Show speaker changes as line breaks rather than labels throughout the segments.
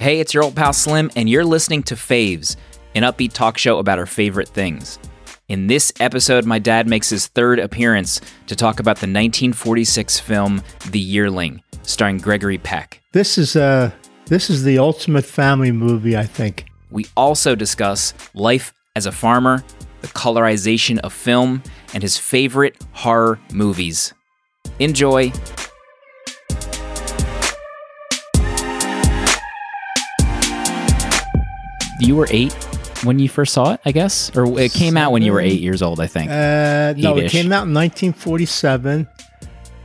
Hey, it's your old pal Slim, and you're listening to Faves, an upbeat talk show about our favorite things. In this episode, my dad makes his third appearance to talk about the 1946 film The Yearling, starring Gregory Peck.
This is uh this is the ultimate family movie, I think.
We also discuss life as a farmer, the colorization of film, and his favorite horror movies. Enjoy. You were eight when you first saw it, I guess, or it came out when you were eight years old, I think.
Uh, no, it came out in 1947.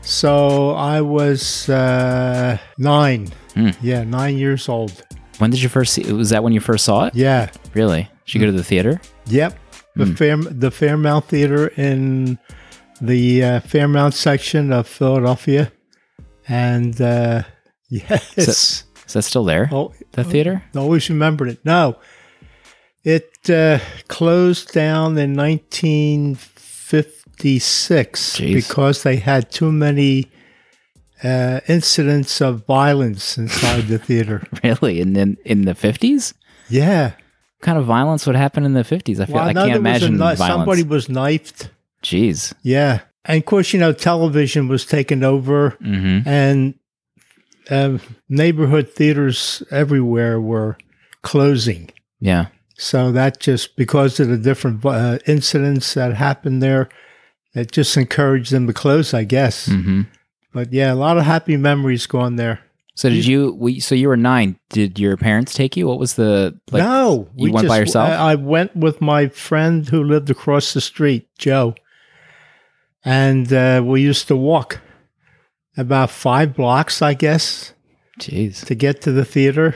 So I was uh, nine.
Hmm.
Yeah, nine years old.
When did you first see? Was that when you first saw it?
Yeah.
Really? Did you go to the theater?
Yep. The
Hmm.
Fair the Fairmount Theater in the uh, Fairmount section of Philadelphia, and uh, yes,
Is that still there?
oh,
The theater?
always remembered it. No, it uh, closed down in 1956
Jeez.
because they had too many uh, incidents of violence inside the theater.
Really? In in, in the fifties?
Yeah,
What kind of violence would happen in the fifties? I feel I
know
can't
there was a
imagine violence.
somebody was knifed.
Jeez.
Yeah, and of course, you know, television was taken over,
Mm-hmm.
and uh, neighborhood theaters everywhere were closing.
Yeah.
So that just because of the different uh, incidents that happened there, it just encouraged them to close, I guess.
Mm-hmm.
But yeah, a lot of happy memories going there.
So did you? We, so you were nine. Did your parents take you? What was the like?
no,
you went by yourself?
I, I went with my friend who lived across the street, Joe, and uh, we used to walk about five blocks, I guess,
Jeez.
to get to the theater.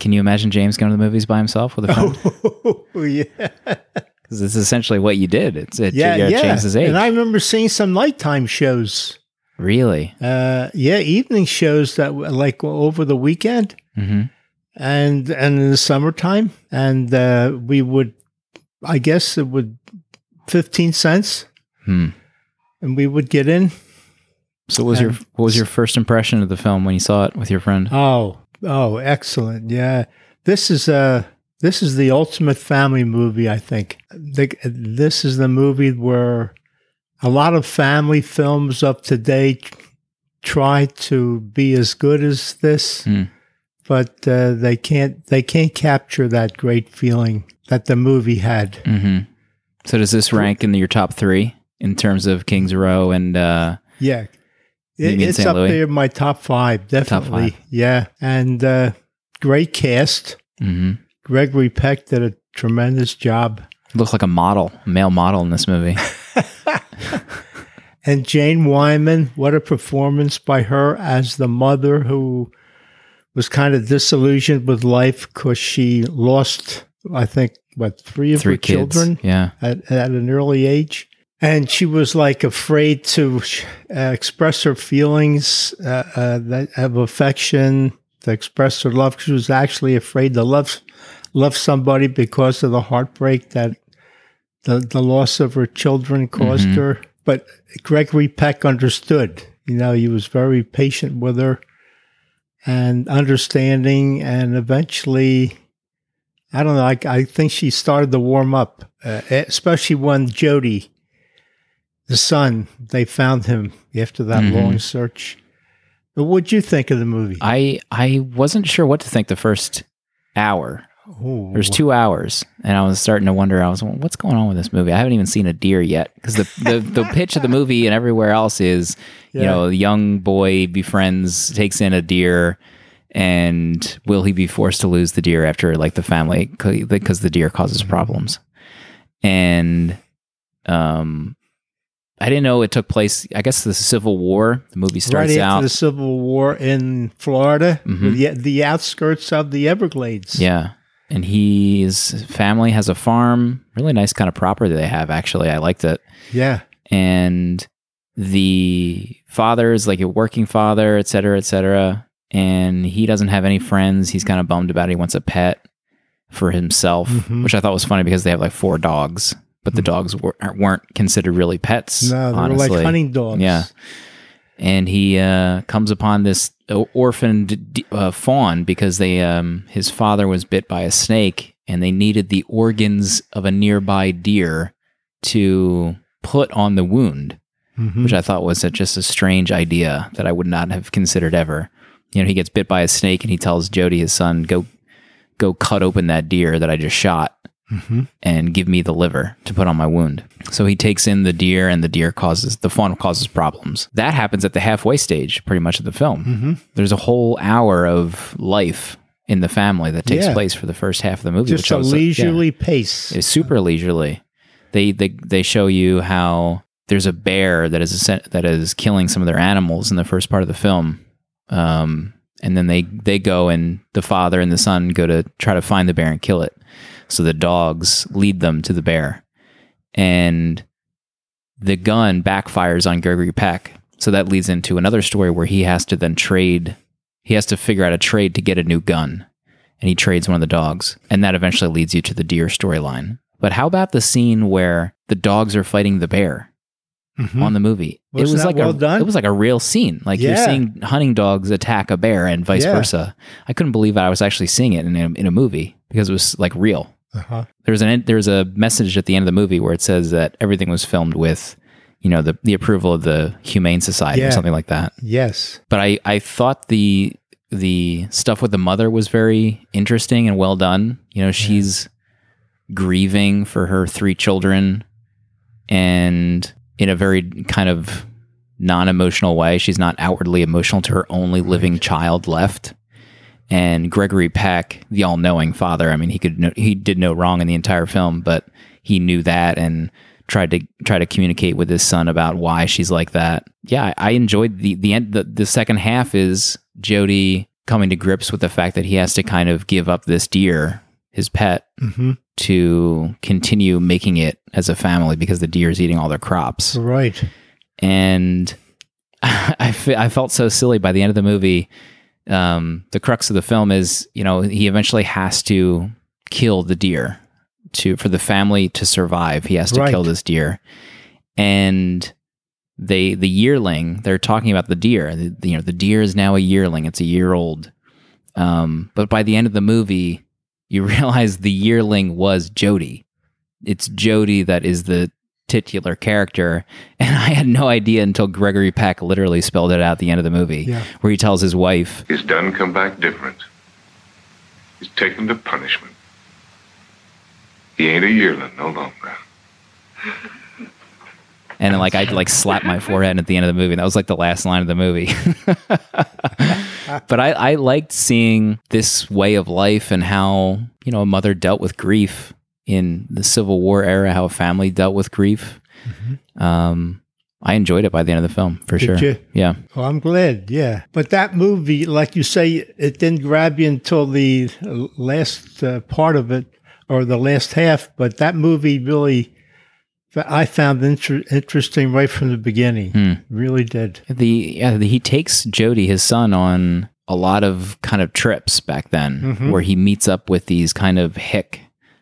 Can you imagine James going to the movies by himself with a friend?
Oh yeah,
Because it's essentially what you did. It's it,
yeah,
you're
yeah.
James's age.
And I remember seeing some nighttime shows.
really?
Uh, yeah, evening shows that were like over the weekend
Mm-hmm.
and and in the summertime, and uh, we would, I guess it would, fifteen cents,
Hmm.
and we would get in.
So what was your what was your first impression of the film when you saw it with your friend?
Oh, oh, excellent! Yeah, this is uh this is the ultimate family movie. I think this is the movie where a lot of family films of today try to be as good as this,
Hmm.
but uh, they can't. They can't capture that great feeling that the movie had.
Mm-hmm. So does this rank in your top three in terms of Kings Row and uh,
Yeah. It, it's
St.
up
Louis?
there in my top five, definitely.
five.
Yeah. And uh, great cast.
mm-hmm.
Gregory Peck did a tremendous job.
looked like a model, a male model in this movie?
And Jane Wyman, what a performance by her as the mother who was kind of disillusioned with life because she lost, I think, what, three of
Three
her
kids.
children
Yeah.
at, at an early age. And she was like afraid to uh, express her feelings uh, uh, that of affection, to express her love. She was actually afraid to love love somebody because of the heartbreak that the, the loss of her children caused
Mhm.
her. But Gregory Peck understood. You know, he was very patient with her and understanding, and eventually, I don't know. I, I think she started to warm up, uh, especially when Jody, the son, they found him after that
Mhm.
long search. But what'd you think of the movie?
I I wasn't sure what to think the first hour. There's two hours, and I was starting to wonder. I was, what's going on with this movie? I haven't even seen a deer yet because the, the the pitch of the movie and everywhere else is, you know, a young boy befriends, takes in a deer, and will he be forced to lose the deer after like the family because the deer causes problems, and um. I didn't know it took place. I guess the Civil War. The movie
right
starts
after
out.
the Civil War in Florida,
Mhm.
the, the outskirts of the Everglades.
Yeah. And his family has a farm. Really nice kind of property they have, actually. I liked it.
yeah,
And the father is like a working father, et cetera, et cetera. And he doesn't have any friends. He's kind of bummed about it. He wants a pet for himself,
Mhm.
which I thought was funny because they have like four dogs, but the dogs were, weren't considered really pets.
no, they
honestly.
were like hunting dogs.
Yeah. and he uh, comes upon this orphaned uh, fawn because they um, his father was bit by a snake, and they needed the organs of a nearby deer to put on the wound,
Mhm.
which I thought was a, just a strange idea that I would not have considered ever. You know, he gets bit by a snake, and he tells Jody, his son, "Go, go, cut open that deer that I just shot."
Mhm.
and give me the liver to put on my wound. So he takes in the deer, and the deer causes the fawn causes problems. That happens at the halfway stage, pretty much of the film.
Mhm.
There's a whole hour of life in the family that takes
Yeah.
place for the first half of the movie.
Just a
like, yeah.
leisurely pace.
It's super leisurely. They they they show you how there's a bear that is a, that is killing some of their animals in the first part of the film, um, and then they they go and the father and the son go to try to find the bear and kill it. So the dogs lead them to the bear, and the gun backfires on Gregory Peck. So that leads into another story where he has to then trade. He has to figure out a trade to get a new gun and he trades one of the dogs. And that eventually leads you to the deer storyline. But how about the scene where the dogs are fighting the bear
Mhm.
on the movie?
Was
it was like
well
a,
done?
It was like a real scene. Like you're seeing hunting dogs attack a bear and vice
Yeah.
versa. I couldn't believe I was actually seeing it in a, in a movie because it was like real.
Uh-huh.
There's an there's a message at the end of the movie where it says that everything was filmed with, you know, the the approval of the Humane Society
Yeah.
or something like that
Yes.
but I, I thought the the stuff with the mother was very interesting and well done. You know, she's grieving for her three children and in a very kind of non-emotional way. She's not outwardly emotional to her only living child left. And Gregory Peck, the all-knowing father, I mean, he could know, he did no wrong in the entire film, but he knew that and tried to try to communicate with his son about why she's like that. Yeah, I I enjoyed the the end. The, the second half is Jody coming to grips with the fact that he has to kind of give up this deer, his pet,
hmm
to continue making it as a family because the deer is eating all their crops
Right.
and I, I felt so silly by the end of the movie. Um, the crux of the film is, you know, he eventually has to kill the deer to for the family to survive. He has to
Right.
kill this deer, and they the yearling. They're talking about the deer. The, you know, the deer is now a yearling. It's a year old. Um, but by the end of the movie, you realize the yearling was Jody. It's Jody that is the titular character, and I had no idea until Gregory Peck literally spelled it out at the end of the movie,
Yeah.
where he tells his wife,
He's done come back different. He's taken to punishment. He ain't a yearling no longer.
and then, like I like slapped my forehead at the end of the movie. That was like the last line of the movie. but I, I liked seeing this way of life and how you know a mother dealt with grief in the Civil War era, how a family dealt with grief. Um, I enjoyed it by the end of the film for
Did
sure.
you?
Yeah.
Well, I'm glad. Yeah. But that movie, like you say, it didn't grab you until the last uh, part of it or the last half. But that movie really, I found inter- interesting right from the beginning.
Hmm.
Really did.
The yeah, the, he takes Jody, his son, on a lot of kind of trips back then,
Mhm.
where he meets up with these kind of hick.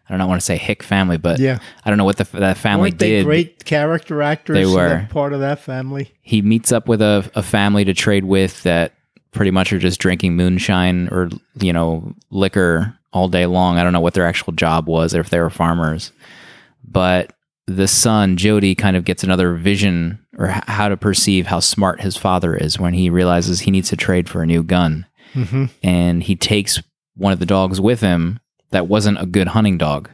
I don't want to say hick family, but
Yeah.
I don't know what the that family
Weren't they
did.
great character actors?
They were.
part of that family.
He meets up with a, a family to trade with that pretty much are just drinking moonshine or you know liquor all day long. I don't know what their actual job was, or if they were farmers, but the son Jody kind of gets another vision or h- how to perceive how smart his father is when he realizes he needs to trade for a new gun.
hmm
and he takes one of the dogs with him that wasn't a good hunting dog.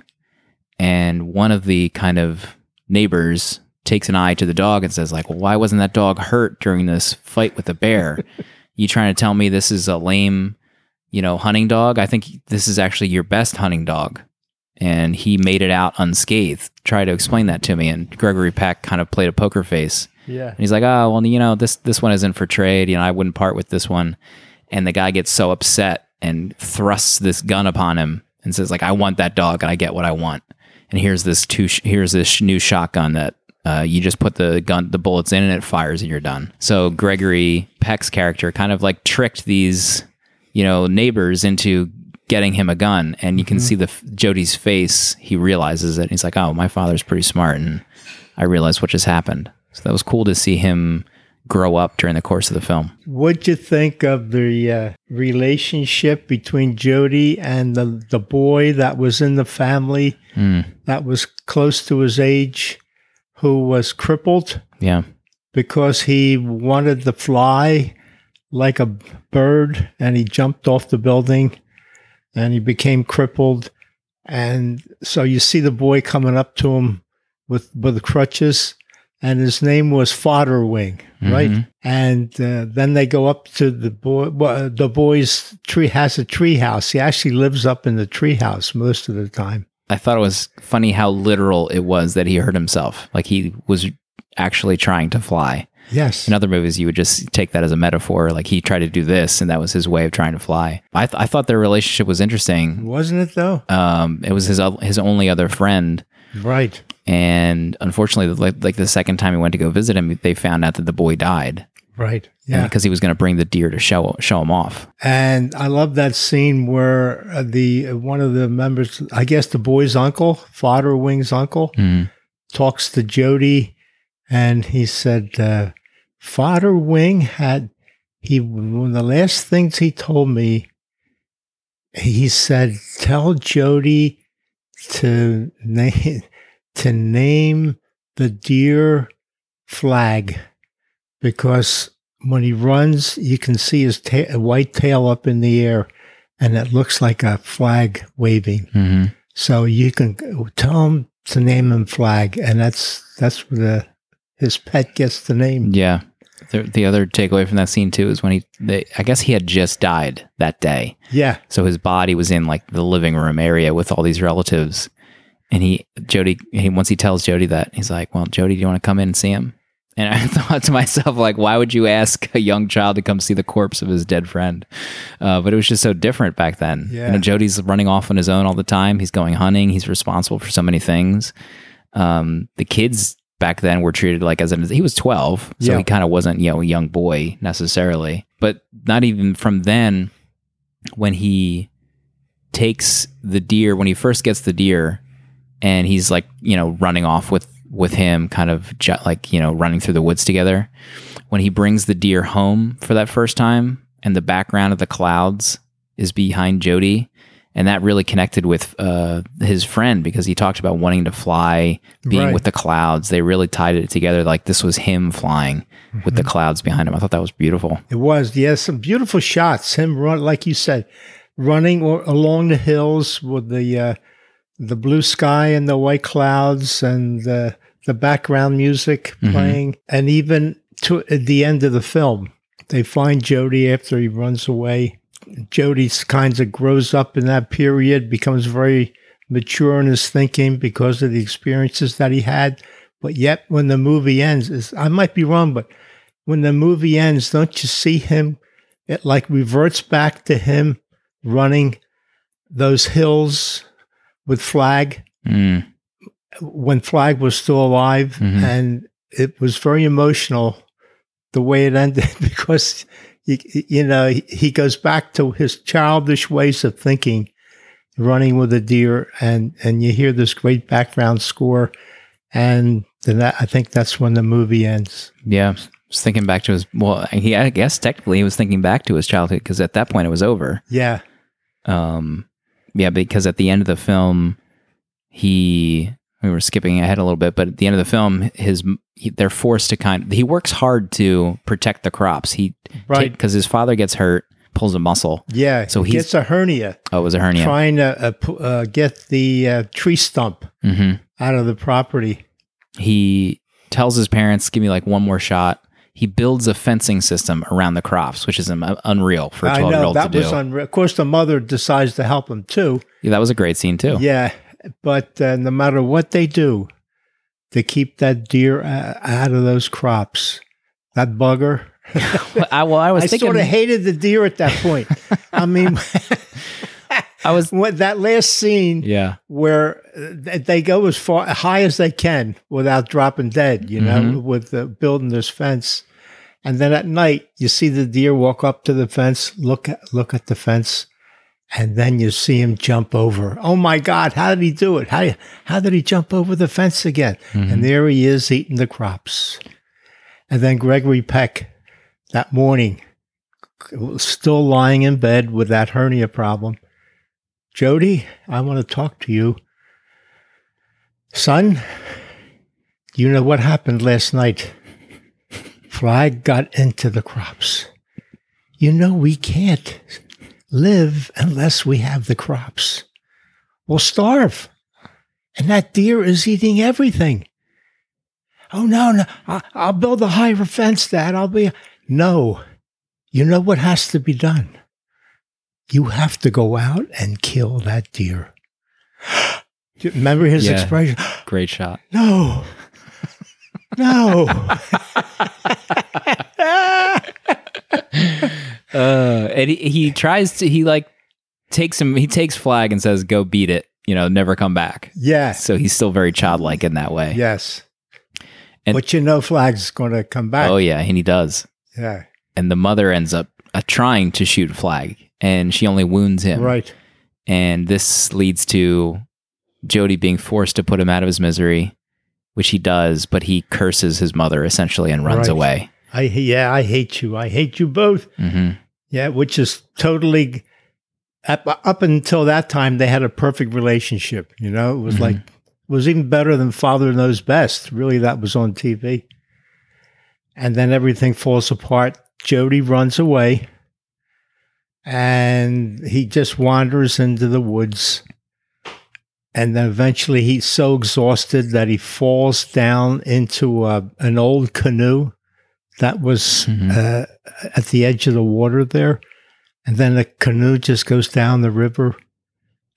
And one of the kind of neighbors takes an eye to the dog and says, like, well, why wasn't that dog hurt during this fight with the bear? you trying to tell me this is a lame, you know, hunting dog? I think this is actually your best hunting dog. And he made it out unscathed. Try to explain that to me. And Gregory Peck kind of played a poker face.
Yeah.
And he's like, oh, well, you know, this this one isn't for trade. You know, I wouldn't part with this one. And the guy gets so upset and thrusts this gun upon him and says, like, I want that dog and I get what I want. And here's this two, sh- here's this sh- new shotgun that uh, you just put the gun, the bullets in, and it fires, and you're done. So Gregory Peck's character kind of like tricked these, you know, neighbors into getting him a gun, and you can see the Jody's face. He realizes it. And he's like, "Oh, my father's pretty smart," and I realize what just happened. So that was cool to see him grow up during the course of the film.
What'd you think of the uh, relationship between Jody and the, the boy that was in the family
Mm,
that was close to his age who was crippled
yeah.
because he wanted to fly like a bird and he jumped off the building and he became crippled. And so you see the boy coming up to him with, with crutches and his name was Fodderwing, right?
Mhm.
And uh, then they go up to the boy. Well, the boy's tree has a tree house. He actually lives up in the tree house most of the time.
I thought it was funny how literal it was that he hurt himself. Like he was actually trying to fly.
Yes.
In other movies, you would just take that as a metaphor. Like he tried to do this, and that was his way of trying to fly. I, th- I thought their relationship was interesting.
Wasn't it though?
Um, it was his his only other friend,
Right.
and unfortunately, like, like the second time he went to go visit him, they found out that the boy died.
Right. Yeah.
because he was going to bring the deer to show show him off.
And I love that scene where uh, the one of the members, I guess the boy's uncle, Fodder Wing's uncle,
Mm.
talks to Jody, and he said, uh, "Fodderwing had he one of the last things he told me. He said, tell Jody to name to name the deer flag because." When he runs, you can see his ta- white tail up in the air, and it looks like a flag waving.
hmm
So you can tell him to name him Flag, and that's that's where the his pet gets the name.
Yeah. The, the other takeaway from that scene too is when he, they, I guess he had just died that day,
Yeah,
so his body was in like the living room area with all these relatives, and he Jody, he once he tells Jody that he's like, "Well, Jody, do you want to come in and see him?" And I thought to myself, like, why would you ask a young child to come see the corpse of his dead friend? Uh, but it was just so different back then.
Yeah.
You know, Jody's running off on his own all the time. He's going hunting. He's responsible for so many things. Um, the kids back then were treated like as an he was 12 so
Yeah.
he kind of wasn't you know a young boy necessarily but not even from then when he takes the deer when he first gets the deer and he's like you know running off with with him kind of ju- like you know running through the woods together when he brings the deer home for that first time and the background of the clouds is behind Jody and that really connected with uh, his friend because he talked about wanting to fly being
Right.
with the clouds they really tied it together like this was him flying with the clouds behind him i thought that was beautiful
it was. Yeah, some beautiful shots. Him run, like you said, running or, along the hills with the uh, the blue sky and the white clouds and the the background music
Mhm.
playing, and even to at the end of the film, they find Jody after he runs away. Jody's kind of grows up in that period, becomes very mature in his thinking because of the experiences that he had. But yet, when the movie ends, is I might be wrong, but when the movie ends, don't you see him? It like reverts back to him running those hills with Flag
Mm,
when Flag was still alive,
Mhm.
and it was very emotional the way it ended because you, you know he- goes back to his childish ways of thinking, running with a deer, and and you hear this great background score, and then that, I think that's when the movie ends.
yeah was thinking back to his well he i guess technically he was thinking back to his childhood because at that point it was over.
Yeah,
um yeah because at the end of the film he we were skipping ahead a little bit but at the end of the film his he, they're forced to kind he works hard to protect the crops he
Right.
because his father gets hurt pulls a muscle
yeah.
So
he gets a hernia
oh it was a hernia
trying to uh, uh, get the uh, tree stump
hmm
out of the property.
he tells his parents give me like one more shot he builds a fencing system around the crops which is um, unreal for a
I
12 year
know
old to
that
do
was unreal. Of course, the mother decides to help him too.
yeah, that was a great scene too
Yeah, but uh, no matter what they do to keep that deer uh, out of those crops, that bugger.
I, well, I was
I
thinking
sort of hated the deer at that point. I mean,
I was
what that last scene
yeah
where uh, they go as far high as they can without dropping dead, you know,
Mhm.
with uh, building this fence. And then at night, you see the deer walk up to the fence, look at look at the fence, and then you see him jump over. Oh my God! How did he do it? How how did he jump over the fence again?
Mhm.
And there he is eating the crops. And then Gregory Peck that morning was still lying in bed with that hernia problem. Jody, I want to talk to you. Son, you know what happened last night? Flag got into the crops. You know we can't live unless we have the crops. We'll starve. And that deer is eating everything. Oh, no, no. I, I'll build a higher fence, Dad. I'll be. No. You know what has to be done? You have to go out and kill that deer. Remember his
Yeah.
expression?
Great shot.
No. No.
Uh, and he, he tries to he like takes him he takes flag and says go beat it you know never come back
Yeah.
so he's still very childlike in that way
Yes.
And-
but you know Flag's going to come back.
oh yeah and he does
yeah.
and the mother ends up uh, trying to shoot flag and she only wounds him
Right.
and this leads to Jody being forced to put him out of his misery which he does but he curses his mother essentially and runs
Right.
away
I yeah, I hate you. I hate you both.
hmm
Yeah, which is totally up, up until that time they had a perfect relationship, you know? It was
Mhm.
like it was even better than Father Knows Best. Really that was on TV. And then everything falls apart. Jody runs away and he just wanders into the woods. And then eventually he's so exhausted that he falls down into a, an old canoe that was
Mhm.
uh, at the edge of the water there. And then the canoe just goes down the river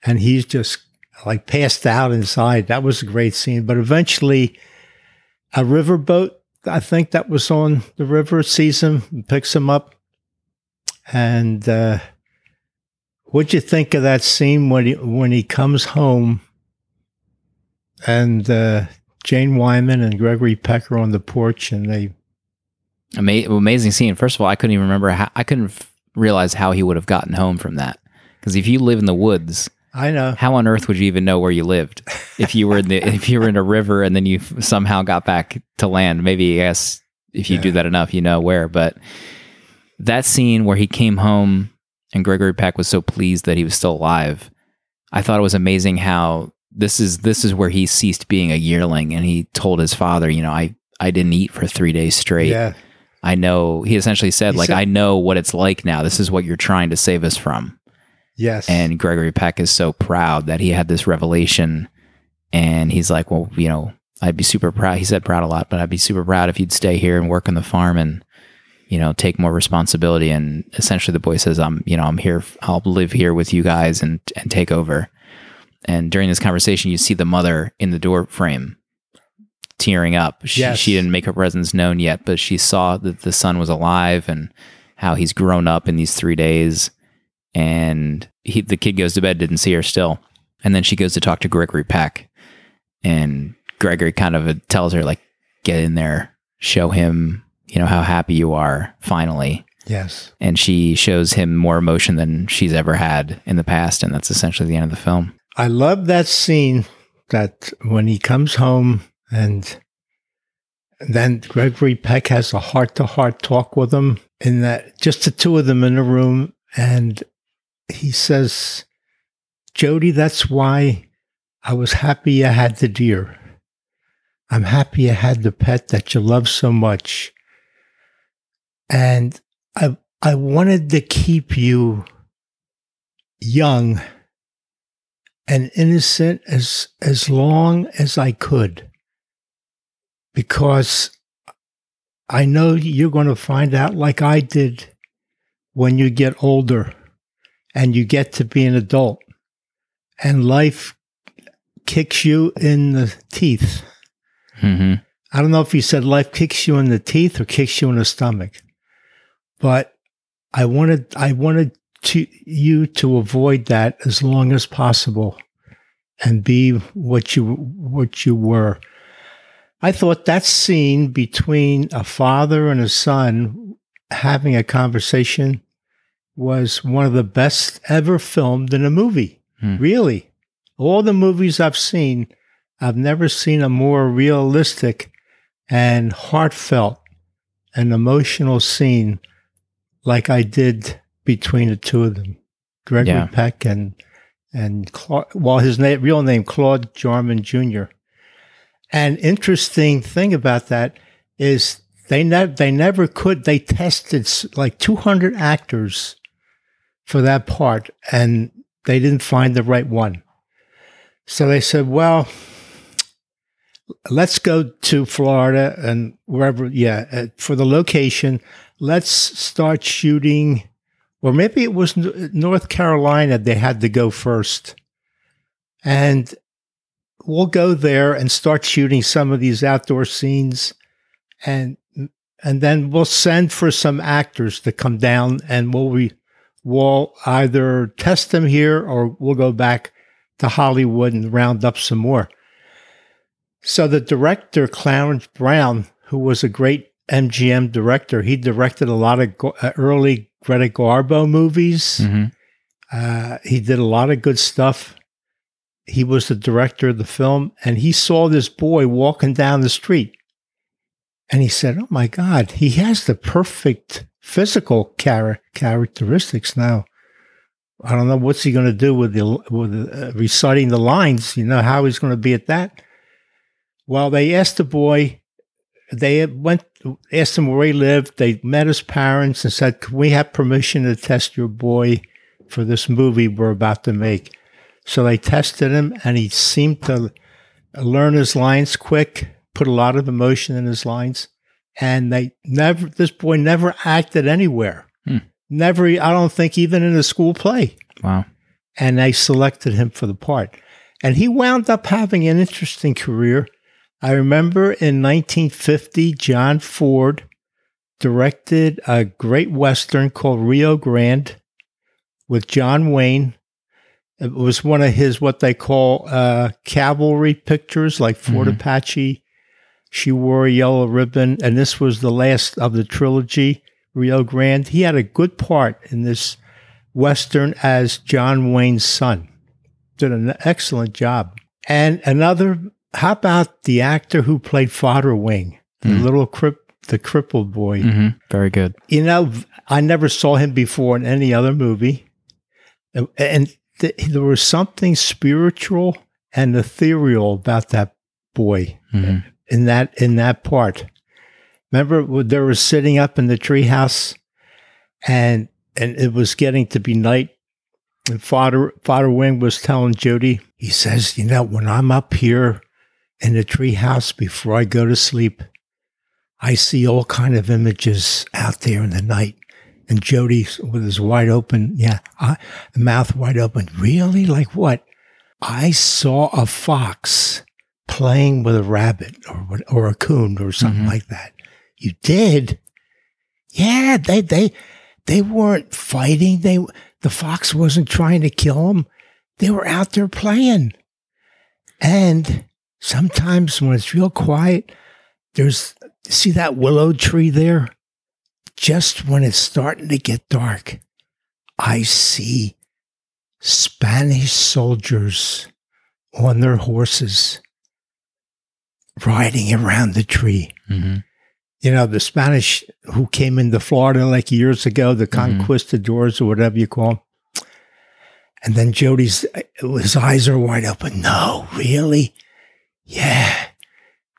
and he's just like passed out inside. That was a great scene. But eventually, a riverboat, I think that was on the river, sees him, picks him up. And uh, what'd you think of that scene when he when he comes home and uh, Jane Wyman and Gregory Peck are on the porch and they
Ama- amazing scene. First of all, I couldn't even remember how I couldn't f- realize how he would have gotten home from that. Because if you live in the woods,
I know
how on earth would you even know where you lived? If you were in the if you were in a river and then you f- somehow got back to land, maybe I guess if you do that enough, you know where. But that scene where he came home and Gregory Peck was so pleased that he was still alive, I thought it was amazing how this is this is where he ceased being a yearling and he told his father, you know, I I didn't eat for three days straight.
yeah
I know he essentially said,
He
like,
said-
I know what it's like now. This is what you're trying to save us from.
yes
And Gregory Peck is so proud that he had this revelation. And he's like, Well, you know, I'd be super proud. He said proud a lot, but I'd be super proud if you'd stay here and work on the farm and, you know, take more responsibility. And essentially the boy says, I'm, you know, I'm here, I'll live here with you guys and, and take over. And during this conversation, you see the mother in the door frame tearing up. She,
Yes.
she didn't make her presence known yet, but she saw that the son was alive and how he's grown up in these three days. And he, the kid goes to bed, didn't see her still. And then she goes to talk to Gregory Peck. And Gregory kind of tells her, like, get in there, show him, you know, how happy you are finally.
yes
And she shows him more emotion than she's ever had in the past. And that's essentially the end of the film.
I love that scene that when he comes home and then Gregory Peck has a heart to heart talk with him in that just the two of them in a room and he says, Jody, that's why I was happy you had the deer. I'm happy you had the pet that you love so much. And I I wanted to keep you young and innocent as as long as I could because I know you're going to find out like I did when you get older and you get to be an adult and life kicks you in the teeth.
hmm
I don't know if you said life kicks you in the teeth or kicks you in the stomach, but I wanted I wanted to you to avoid that as long as possible and be what you what you were. I thought that scene between a father and a son having a conversation was one of the best ever filmed in a movie.
Hmm.
Really. All the movies I've seen, I've never seen a more realistic and heartfelt and emotional scene like I did between the two of them, Gregory
Yeah.
Peck and and Cla- well, his na- real name Claude Jarman Jr. An interesting thing about that is they never they never could they tested like 200 actors for that part and they didn't find the right one. So they said, well, let's go to Florida and wherever, yeah, uh, for the location, let's start shooting, or maybe it was North Carolina, they had to go first. And we'll go there and start shooting some of these outdoor scenes and and then we'll send for some actors to come down and we'll we'll either test them here or we'll go back to Hollywood and round up some more. So the director, Clarence Brown, who was a great MGM director, he directed a lot of go- uh, early Greta Garbo movies.
hmm
Uh, he did a lot of good stuff. He was the director of the film, and he saw this boy walking down the street. And he said, Oh my God, he has the perfect physical char- characteristics now. I don't know what's he going to do with the with the, uh, reciting the lines. You know how he's going to be at that. Well, they asked the boy. They went asked him where he lived. They met his parents and said, "Can we have permission to test your boy for this movie we're about to make?" So they tested him, and he seemed to learn his lines quick. Put a lot of emotion in his lines, and they never. This boy never acted anywhere.
Hmm.
Never. I don't think even in a school play
Wow.
and they selected him for the part. And he wound up having an interesting career. I remember in 1950, John Ford directed a great Western called Rio Grande with John Wayne. It was one of his, what they call uh, cavalry pictures, like Fort
Mhm.
Apache. She wore a yellow ribbon, and this was the last of the trilogy, Rio Grande. He had a good part in this Western as John Wayne's son. Did an excellent job. And another, how about the actor who played Fodder Wing, the
Hmm.
little crip, the crippled boy?
hmm Very good.
You know, I never saw him before in any other movie. And th- there was something spiritual and ethereal about that boy
hmm
in that in that part. Remember, they were sitting up in the treehouse, and and it was getting to be night. And Father Father Wing was telling Jody, he says, you know, when I'm up here in the treehouse before I go to sleep, I see all kind of images out there in the night. And Jody, with his wide open, yeah, I, mouth wide open, really? Like what? I saw a fox playing with a rabbit or or a coon or something
Mhm.
like that. You did? Yeah, they they they weren't fighting. They the fox wasn't trying to kill them. They were out there playing. And sometimes when it's real quiet, there's see that willow tree there? Just when it's starting to get dark, I see Spanish soldiers on their horses riding around the tree.
hmm
You know, the Spanish who came into Florida like years ago, the conquistadors or whatever you call them. And then Jody's, his eyes are wide open. No, really? Yeah.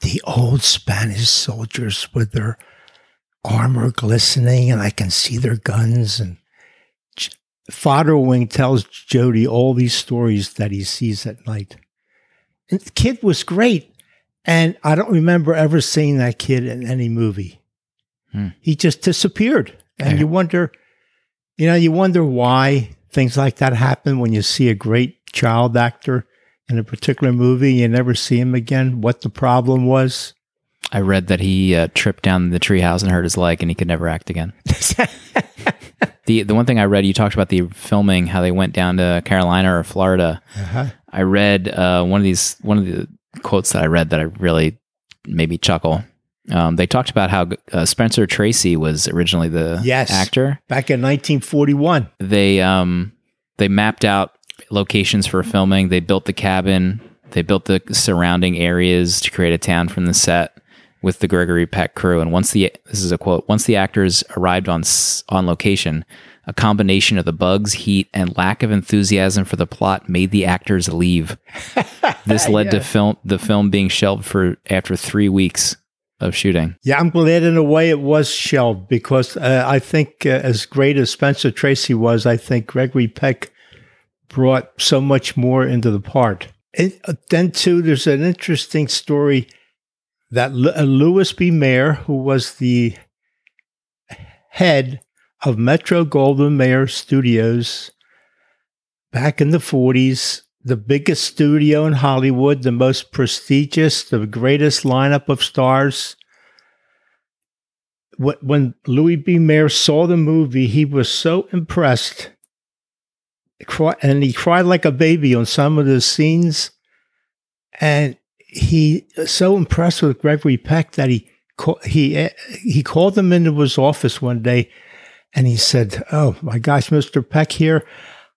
The old Spanish soldiers with their armor glistening, and I can see their guns. And J- Father Wing tells Jody all these stories that he sees at night. And the kid was great. And I don't remember ever seeing that kid in any movie.
Hmm.
He just disappeared. And
Yeah.
you wonder, you know, you wonder why things like that happen when you see a great child actor in a particular movie, you never see him again, what the problem was.
I read that he uh, tripped down the treehouse and hurt his leg, and he could never act again. the The one thing I read, you talked about the filming, how they went down to Carolina or Florida.
uh-huh.
I read uh, one of these one of the quotes that I read that I really made me chuckle. Um, they talked about how uh, Spencer Tracy was originally the
Yes.
actor.
Back in 1941.
They um, they mapped out locations for filming. They built the cabin. They built the surrounding areas to create a town from the set. With the Gregory Peck crew. And once the this is a quote, once the actors arrived on on location, a combination of the bugs, heat, and lack of enthusiasm for the plot made the actors leave. This led to film the film being shelved for after three weeks of shooting.
Yeah, I'm glad in a way it was shelved because uh, I think, uh, as great as Spencer Tracy was, I think Gregory Peck brought so much more into the part. And uh, then, too, there's an interesting story that uh, Louis B. Mayer, who was the head of Metro Goldwyn Mayer Studios back in the 40s, the biggest studio in Hollywood, the most prestigious, the greatest lineup of stars. When Louis B. Mayer saw the movie, he was so impressed. And he cried like a baby on some of the scenes. And he so impressed with Gregory Peck that he he he called him into his office one day, and he said, "Oh my gosh, Mr. Peck here,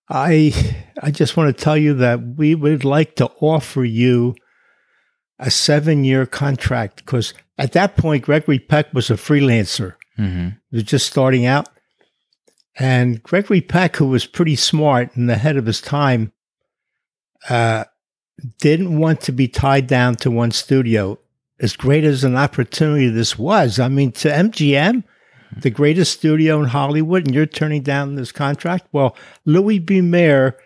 I I just want to tell you that we would like to offer you a seven year contract because at that point Gregory Peck was a freelancer.
hmm
He was just starting out. And Gregory Peck, who was pretty smart and ahead of his time, uh, didn't want to be tied down to one studio. As great as an opportunity this was, I mean, to MGM, the greatest studio in Hollywood, and you're turning down this contract. Well, Louis B. Mayer,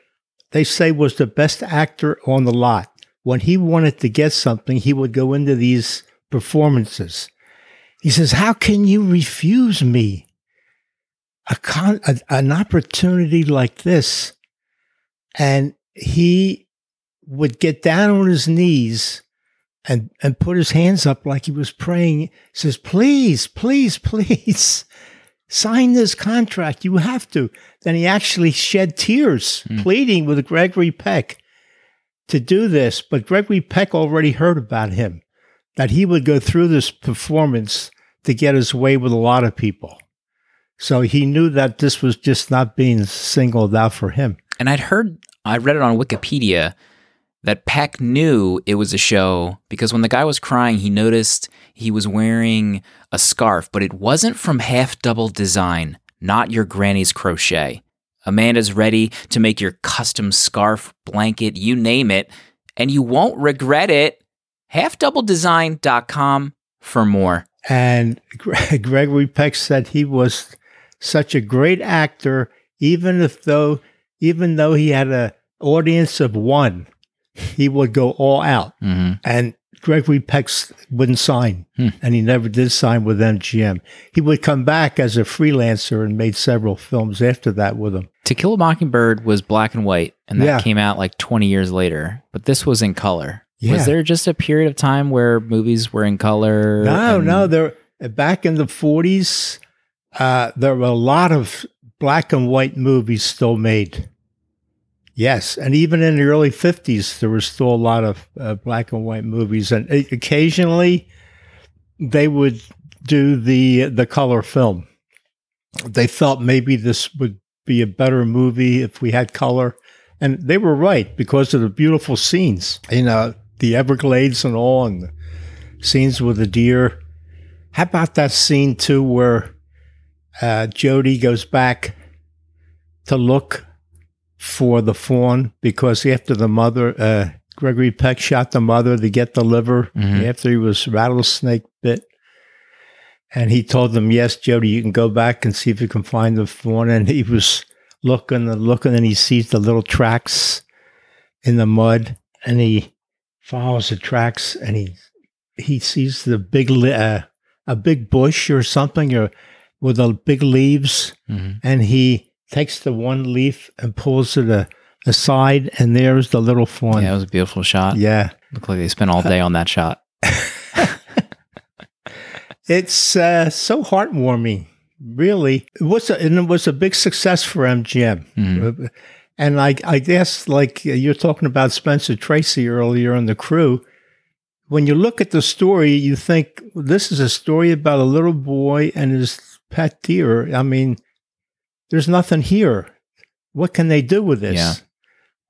they say, was the best actor on the lot. When he wanted to get something, he would go into these performances. He says, How can you refuse me a con- a, an opportunity like this? And he would get down on his knees and, and put his hands up like he was praying. He says, Please, please, please sign this contract. You have to. Then he actually shed tears, hmm. pleading with Gregory Peck to do this. But Gregory Peck already heard about him, that he would go through this performance to get his way with a lot of people. So he knew that this was just not being singled out for him.
And I'd heard, I read it on Wikipedia that Peck knew it was a show because when the guy was crying, he noticed he was wearing a scarf, but it wasn't from Half Double Design, not your granny's crochet. Amanda's ready to make your custom scarf, blanket, you name it, and you won't regret it. HalfDoubleDesign.com for more.
And Gregory Peck said he was such a great actor, even if though even though he had an audience of one, he would go all out.
hmm
And Gregory Peck wouldn't sign,
Hmm.
and he never did sign with MGM. He would come back as a freelancer and made several films after that with him.
To Kill a Mockingbird was black and white, and that
Yeah.
came out like 20 years later. But this was in color.
Yeah.
Was there just a period of time where movies were in color?
No,
and-
no. There back in the forties, uh, there were a lot of black and white movies still made. Yes, and even in the early fifties, there was still a lot of uh, black and white movies, and occasionally they would do the the color film. They felt maybe this would be a better movie if we had color, and they were right because of the beautiful scenes. You know, the Everglades and all, and the scenes with the deer. How about that scene too, where uh, Jody goes back to look for the fawn because after the mother, uh, Gregory Peck shot the mother to get the liver
Mhm.
after he was rattlesnake bit. And he told them, Yes, Jody, you can go back and see if you can find the fawn. And he was looking and looking, and he sees the little tracks in the mud, and he follows the tracks, and he he sees the big uh, a big bush or something, or with the big leaves,
Mhm.
and he takes the one leaf and pulls it a, aside, and there's the little fawn.
Yeah, it was a beautiful shot.
yeah.
Looked like they spent all day on that shot.
It's uh, so heartwarming, really. It was a, and it was a big success for MGM.
Mhm.
Uh, And I, I guess, like uh, you're talking about Spencer Tracy earlier on the crew, when you look at the story, you think this is a story about a little boy and his pet deer. I mean, there's nothing here. What can they do with this?
Yeah.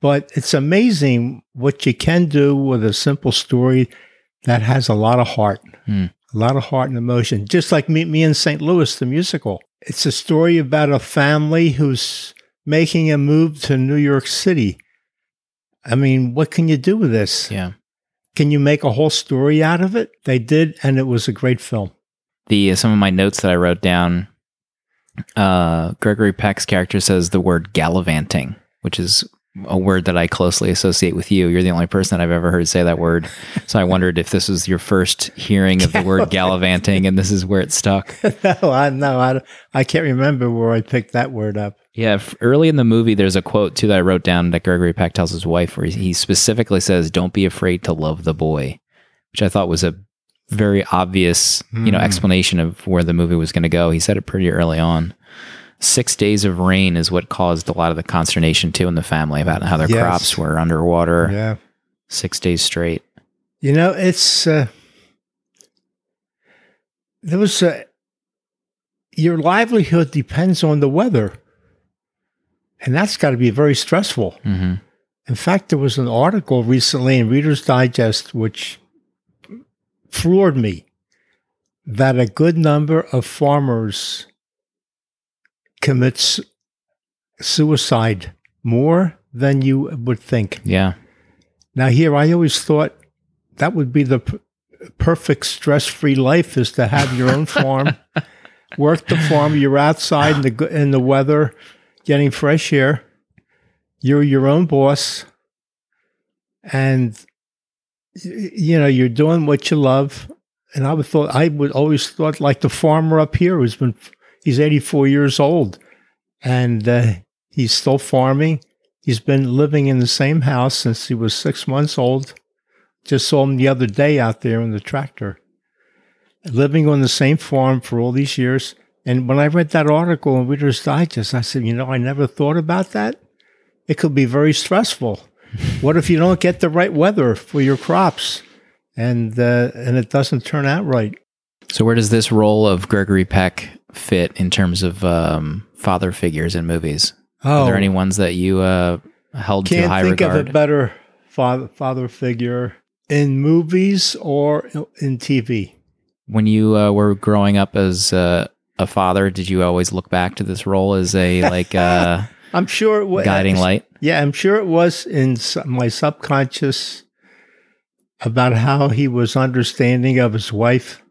But it's amazing what you can do with a simple story that has a lot of heart.
Hmm.
A lot of heart and emotion. Just like Meet Me in St. Louis, the musical. It's a story about a family who's making a move to New York City. I mean, what can you do with this?
Yeah.
Can you make a whole story out of it? They did, and it was a great film.
The some of my notes that I wrote down. Uh, Gregory Peck's character says the word gallivanting, which is a word that I closely associate with you. You're the only person that I've ever heard say that word. So I wondered if this was your first hearing of the word gallivanting, and this is where it stuck.
no, I no, I, I can't remember where I picked that word up.
Yeah, early in the movie, there's a quote too that I wrote down that Gregory Peck tells his wife, where he, he specifically says, "Don't be afraid to love the boy," which I thought was a very obvious, you know,
Mm.
explanation of where the movie was going to go. He said it pretty early on. Six days of rain is what caused a lot of the consternation too in the family about how their
Yes.
crops were underwater
Yeah.
six days straight.
You know, it's uh, there was a your livelihood depends on the weather, and that's got to be very stressful.
hmm
In fact, there was an article recently in Reader's Digest which floored me that a good number of farmers commits suicide more than you would think.
Yeah,
Now, here, I always thought that would be the p- perfect stress free life is to have your own farm, work the farm. You're outside in the, in the weather, getting fresh air. You're your own boss. And, you know, you're doing what you love. And I would thought, I would always thought like the farmer up here who's been, he's 84 years old and uh, he's still farming. He's been living in the same house since he was six months old. Just saw him the other day out there in the tractor, living on the same farm for all these years. And when I read that article in Reader's Digest, I said, you know, I never thought about that. It could be very stressful. What if you don't get the right weather for your crops, and uh, and it doesn't turn out right?
So where does this role of Gregory Peck fit in terms of um, father figures in movies?
Oh,
Are there any ones that you uh, held to
can't
high
think
regard?
of a better father father figure in movies or in TV.
when you uh, were growing up as uh, a father, did you always look back to this role as a like uh,
I'm sure it was
guiding light?
Yeah, I'm sure it was in my subconscious about how he was understanding of his wife.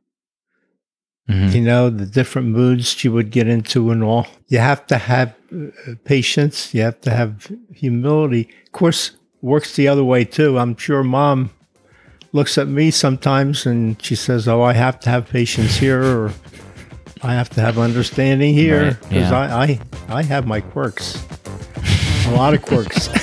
Mhm.
You know, the different moods she would get into and all. You have to have uh, patience. You have to have humility. Of course, works the other way too. I'm sure mom looks at me sometimes and she says, "Oh, I have to have patience here," or "I have to have understanding here,"
Right,
because
yeah.
I, I I have my quirks, a lot of quirks.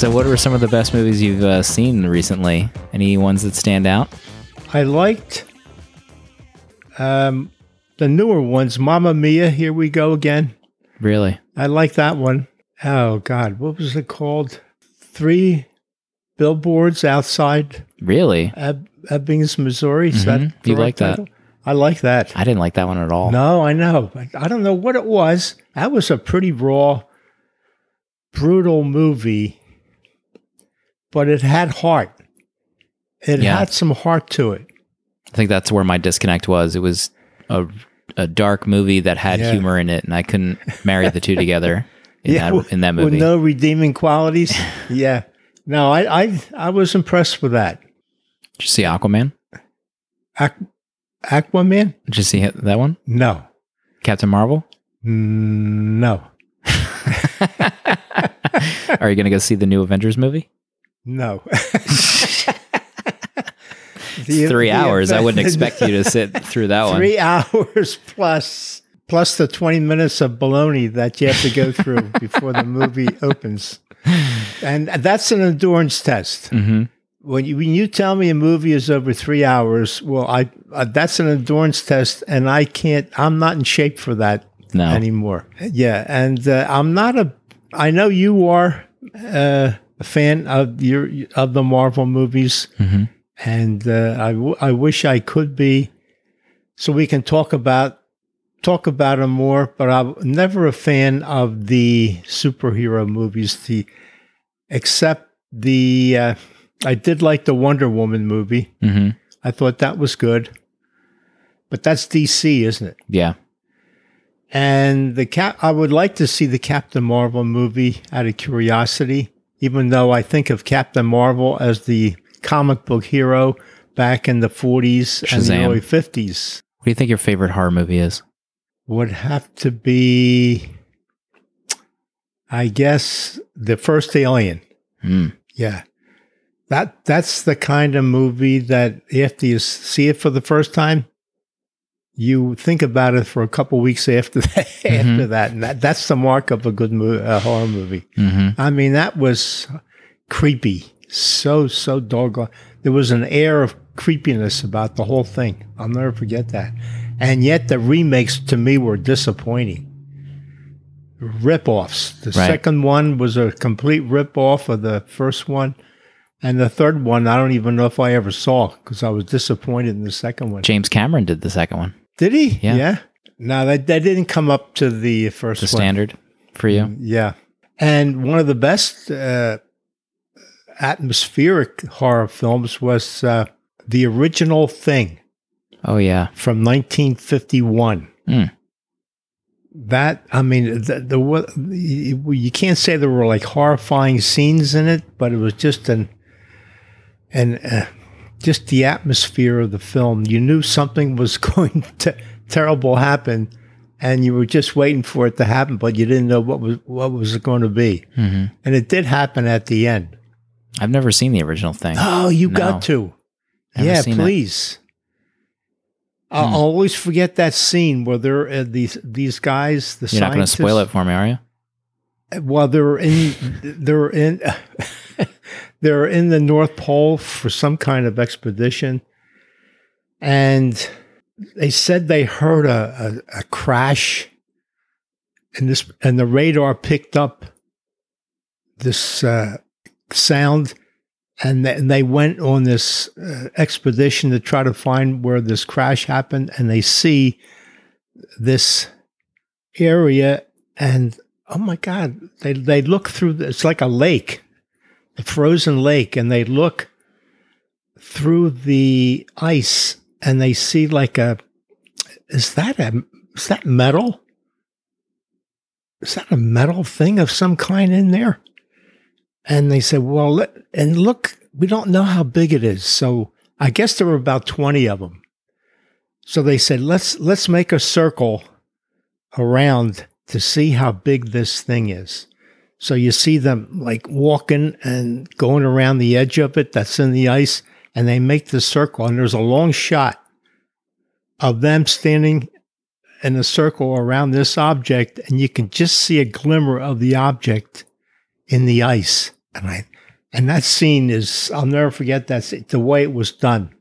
So, what were some of the best movies you've uh, seen recently? Any ones that stand out?
I liked um, the newer ones. Mamma Mia, here we go again.
Really?
I like that one. Oh God, what was it called? Three billboards outside
Really?
Eb- Ebbings, Missouri. Is that
Mhm.
the
You like that?
I like that.
I didn't like that one at all.
No, I know. I- I don't know what it was. That was a pretty raw, brutal movie, but it had heart. It
Yeah.
had some heart to it.
I think that's where my disconnect was. It was a, a dark movie that had
Yeah.
humor in it, and I couldn't marry the two together in,
Yeah,
that, in that movie.
With no redeeming qualities. yeah. No, I, I I was impressed with that.
Did you see Aquaman?
Aqu- Aquaman?
Did you see that one?
No.
Captain Marvel?
Mm, No.
Are you going to go see the new Avengers movie?
No. The-
three
the
hours. I wouldn't expect you to sit through that one.
Three hours plus plus the twenty minutes of baloney that you have to go through before the movie opens, and that's an endurance test.
hmm
When you when you tell me a movie is over three hours, well, I uh, that's an endurance test, and I can't. I'm not in shape for that
No.
anymore. Yeah, and uh, I'm not a. I know you are uh, a fan of your of the Marvel movies,
Mhm.
And uh, I w- I wish I could be so we can talk about talk about them more. But I'm never a fan of the superhero movies. The except the uh, I did like the Wonder Woman movie.
hmm
I thought that was good. But that's DC, isn't it?
Yeah.
And the cap, I would like to see the Captain Marvel movie out of curiosity, even though I think of Captain Marvel as the comic book hero back in the 40s and the early 50s.
What do you think your favorite horror movie is?
Would have to be, I guess, the first Alien.
Hmm.
Yeah. That that's the kind of movie that after you see it for the first time, you think about it for a couple weeks after that, after that, and that, that's the mark of a good mo- uh, horror movie.
hmm
I mean, that was creepy, so so doggone. There was an air of creepiness about the whole thing. I'll never forget that. And yet, the remakes to me were disappointing. Rip-offs. The
Right.
second one was a complete rip-off of the first one, and the third one I don't even know if I ever saw because I was disappointed in the second one.
James Cameron did the second one.
Did he?
Yeah.
No, that that didn't come up to the first
The standard for you.
Yeah. And one of the best uh, atmospheric horror films was uh, The Original Thing
Oh yeah.
from 1951.
Hmm.
That, I mean, the, the you can't say there were like horrifying scenes in it, but it was just an, and uh, just the atmosphere of the film. You knew something was going to terrible happen, and you were just waiting for it to happen, but you didn't know what was what was it going to be.
hmm
And it did happen at the end.
I've never seen the original thing.
Oh, you
No.
got to.
Never
yeah, please. I'll
Hmm.
I'll always forget that scene where they're uh, these these guys, the
You're not going to spoil it for me, are you?
Well, they're in they're in they're in the North Pole for some kind of expedition, and they said they heard a, a, a crash, and this and the radar picked up this uh, sound, and th- and they went on this uh, expedition to try to find where this crash happened, and they see this area and oh my god they they look through the, it's like a lake a frozen lake and they look through the ice and they see like a is that a is that metal? Is that a metal thing of some kind in there and they said well and look we don't know how big it is so i guess there were about 20 of them so they said let's let's make a circle around to see how big this thing is. So you see them like walking and going around the edge of it that's in the ice, and they make the circle. And there's a long shot of them standing in a circle around this object, and you can just see a glimmer of the object in the ice. And I and that scene is I'll never forget that scene, the way it was done.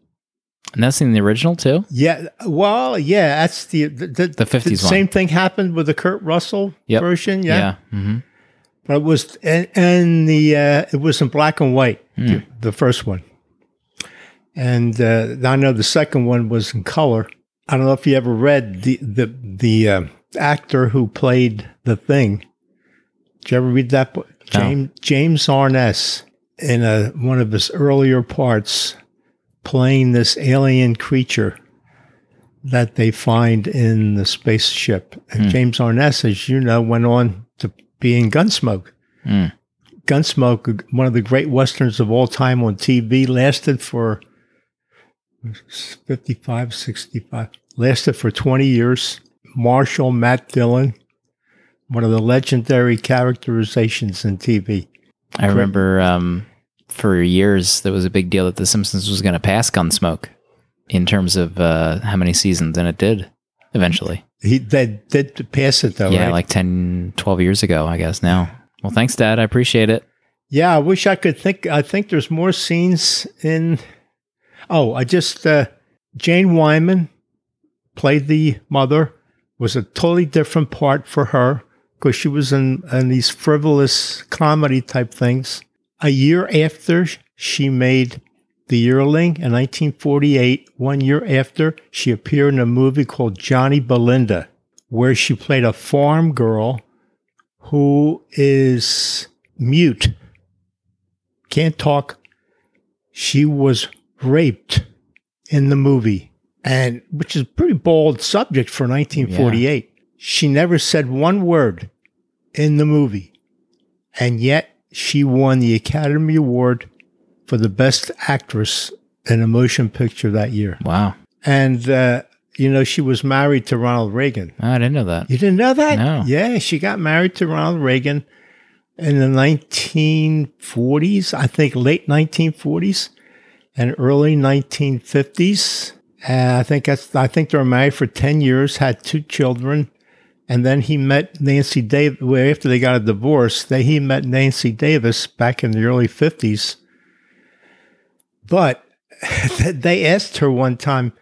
And that's in the original too.
Yeah, well, yeah, that's the the,
The 50s one.
Same thing happened with the Kurt Russell
Yep.
version, yeah.
hmm
But it was and, and the uh, it was in black and white,
Hmm.
the, the first one, and uh, I know the second one was in color. I don't know if you ever read the the the uh, actor who played the thing. Did you ever read that book? James James Arness in a, one of his earlier parts, playing this alien creature that they find in the spaceship. And
Hmm.
James Arness, as you know, went on to be in Gunsmoke.
Mm.
Gunsmoke, one of the great westerns of all time on TV, lasted for 55, 65, lasted for 20 years. Marshal Matt Dillon, one of the legendary characterizations in TV.
I remember um, for years there was a big deal that The Simpsons was going to pass Gunsmoke in terms of uh, how many seasons, and it did eventually.
He they did pass it though,
yeah,
right?
like 10, 12 years ago, I guess now. Well, thanks, Dad. I appreciate it.
Yeah, I wish I could think. I think there's more scenes in. Oh, I just uh, Jane Wyman played the mother. Was a totally different part for her because she was in, in these frivolous comedy type things. A year after she made The Yearling in 1948, one year after, she appeared in a movie called Johnny Belinda, where she played a farm girl who is mute, can't talk. She was raped in the movie, and which is a pretty bold subject for 1948. She never said one word in the movie, and yet she won the Academy Award for the Best Actress in a Motion Picture that year.
Wow.
And, uh, you know, she was married to Ronald Reagan.
I didn't know that.
You didn't know that?
No.
Yeah, she got married to Ronald Reagan in the 1940s, I think late 1940s and early 1950s. And I think that's, I think they were married for 10 years, had two children. And then he met Nancy Davis. Well, after they got a divorce, they, he met Nancy Davis back in the early 50s. But they asked her one time,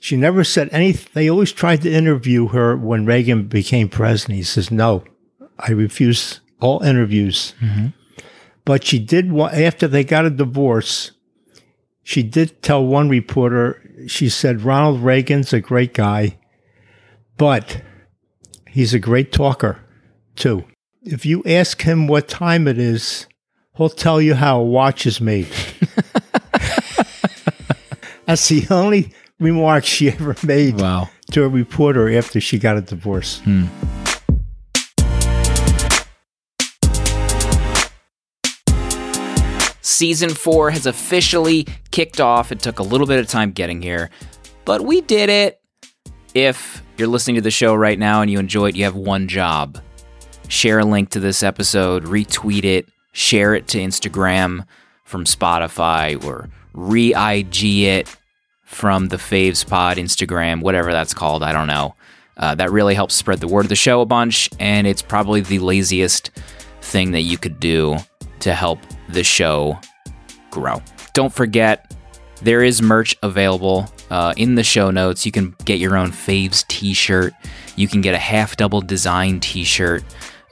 she never said anything. They always tried to interview her when Reagan became president. He says, No, I refuse all interviews. Mm-hmm. But she did, after they got a divorce, she did tell one reporter, she said, Ronald Reagan's a great guy, but he's a great talker too. If you ask him what time it is, he'll tell you how a watch is made. That's the only remark she ever made
Wow.
to a reporter after she got a divorce. Hmm.
Season four has officially kicked off. It took a little bit of time getting here, but we did it. If you're listening to the show right now and you enjoy it, you have one job. Share a link to this episode, retweet it, share it to Instagram from Spotify, or re IG it from the Faves Pod Instagram, whatever that's called. I don't know. Uh, that really helps spread the word of the show a bunch, and it's probably the laziest thing that you could do to help the show grow. Don't forget, there is merch available uh, in the show notes. You can get your own Faves t shirt, you can get a half double design t shirt.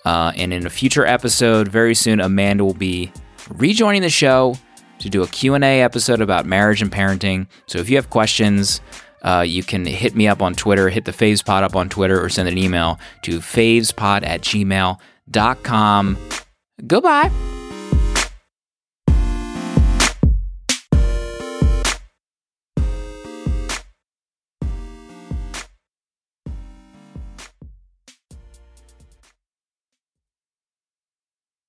Uh, and in a future episode, very soon, Amanda will be rejoining the show to do a Q&A episode about marriage and parenting. So if you have questions, uh, you can hit me up on Twitter, hit the FavesPod up on Twitter, or send an email to favespod at gmail.com. Goodbye.